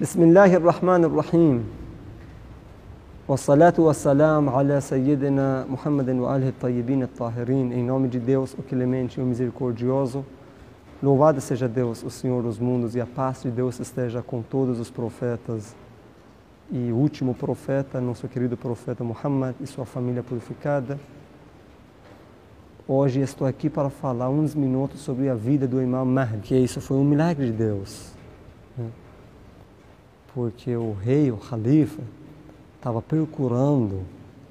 بسم الله الرحمن الرحيم والصلاة والسلام على سيدنا محمد وآله الطيبين الطاهرين Em nome de Deus, o clemente e o misericordioso, louvado seja Deus, o Senhor dos mundos, e a paz de Deus esteja com todos os profetas e o último profeta, nosso querido profeta Muhammad e sua família purificada. Hoje estou aqui para falar uns minutos sobre a vida do Imam Mahdi, que isso foi um milagre de Deus. Porque o rei, o califa, estava procurando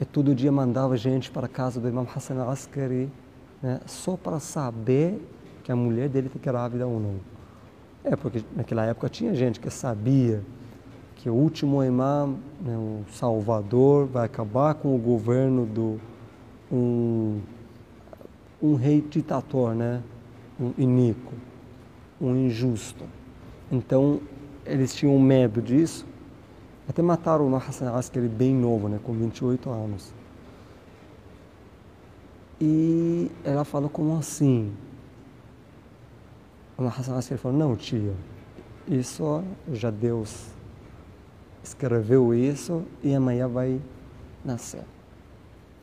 e todo dia mandava gente para a casa do Imam Hassan al-Askari né? só para saber que a mulher dele está grávida ou não. É, porque naquela época tinha gente que sabia que o último imam, né, o Salvador, vai acabar com o governo do um, um rei ditador, né, um iníquo, um injusto. Então eles tinham medo disso. Até mataram o Hassan Askari bem novo, né, com 28 anos. E ela falou, como assim? O Hassan Askari falou, não tia, isso já Deus escreveu isso e amanhã vai nascer.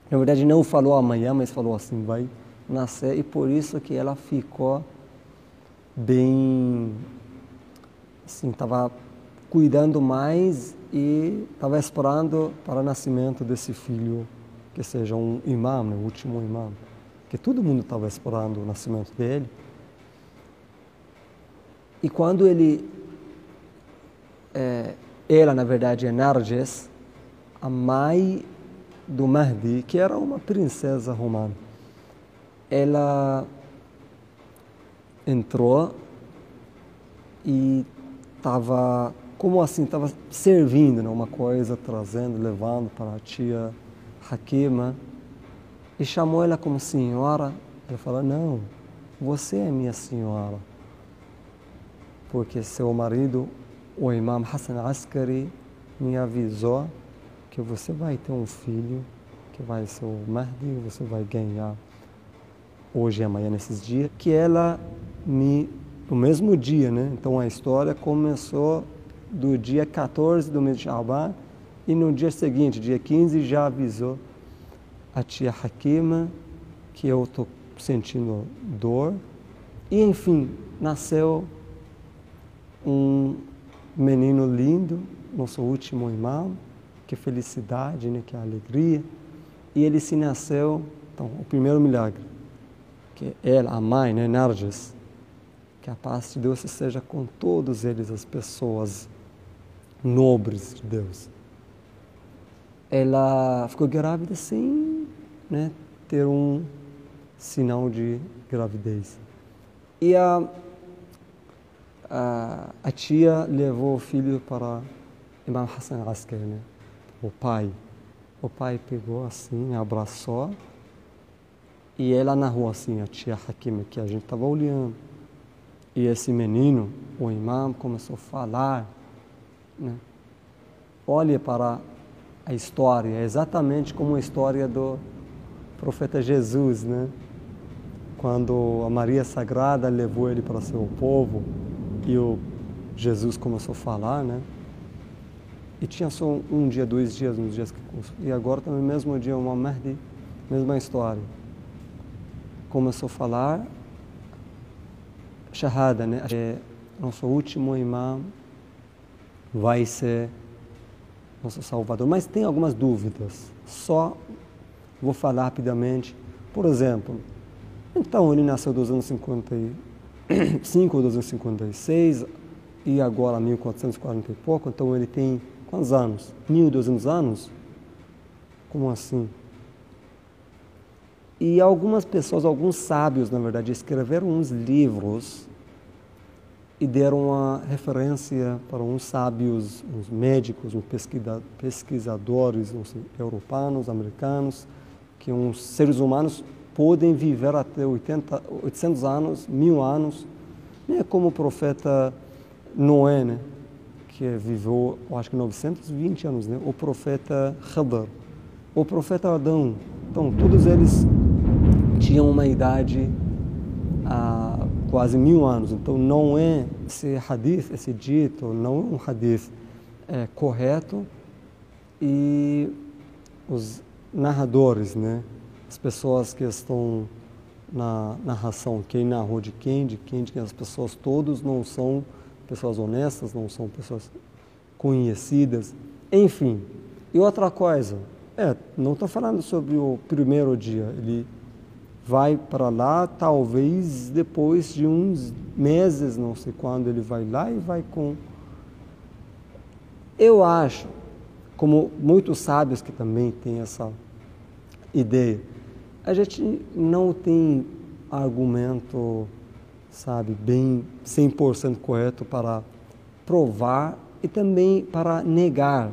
Na verdade não falou amanhã, mas falou assim, vai nascer e por isso que ela ficou bem assim, estava cuidando mais e estava esperando para o nascimento desse filho que seja um imã, o último imã, que todo mundo estava esperando o nascimento dele. E quando ele é, ela, na verdade, é Narges, a mãe do Mahdi, que era uma princesa romana. Ela entrou e estava, como assim, estava servindo né, uma coisa, trazendo, levando para a tia Hakima e chamou ela como senhora. Ela falou: Não, você é minha senhora, porque seu marido o Imam Hassan Askari me avisou que você vai ter um filho que vai ser o Mahdi, você vai ganhar hoje e amanhã nesses dias, que ela me no mesmo dia, né? Então a história começou do dia 14 do mês de Shaban e no dia seguinte, dia 15, já avisou a tia Hakima que eu estou sentindo dor e enfim, nasceu um menino lindo, nosso último irmão, que felicidade, né, que alegria. E ele se nasceu, então, o primeiro milagre, que ela, a mãe, né, Narges, que a paz de Deus esteja com todos eles, as pessoas nobres de Deus. Ela ficou grávida sem né, ter um sinal de gravidez. E a a, a tia levou o filho para Imam Hassan Askari, né? o pai. O pai pegou assim, abraçou e ela narrou assim, a tia Hakima, que a gente estava olhando. E esse menino, o imam, começou a falar. Né? Olha para a história, é exatamente como a história do profeta Jesus, né? Quando a Maria Sagrada levou ele para seu povo, e o Jesus começou a falar, né? E tinha só um, dia, dois dias, nos dias que e agora também mesmo dia uma Mahdi, mesma história. Começou a falar Shahada, né? É, nosso último imã vai ser nosso Salvador. Mas tem algumas dúvidas. Só vou falar rapidamente. Por exemplo, então ele nasceu dos anos 50 5 ou 256 e agora 1440 e pouco, então ele tem quantos anos? 1200 anos? Como assim? E algumas pessoas, alguns sábios, na verdade, escreveram uns livros e deram uma referência para uns sábios, uns médicos, uns pesquisadores, uns europeus, americanos, que uns seres humanos podem viver até 80, 800 anos, mil anos, né? como o profeta Noé, né? que viveu, eu acho que 920 anos, né? o profeta Khadr, o profeta Adão. Então, todos eles tinham uma idade ah, quase mil anos. Então não é esse hadith, esse dito, não é um hadith é, correto e os narradores, né, as pessoas que estão na narração, quem narrou de quem, de quem, de quem, as pessoas todos não são pessoas honestas, não são pessoas conhecidas, enfim. E outra coisa, é, não estou falando sobre o primeiro dia, ele vai para lá, talvez depois de uns meses, não sei quando ele vai lá e vai com. Eu acho, como muitos sábios que também têm essa ideia, a gente não tem argumento, sabe, bem 100% correto para provar e também para negar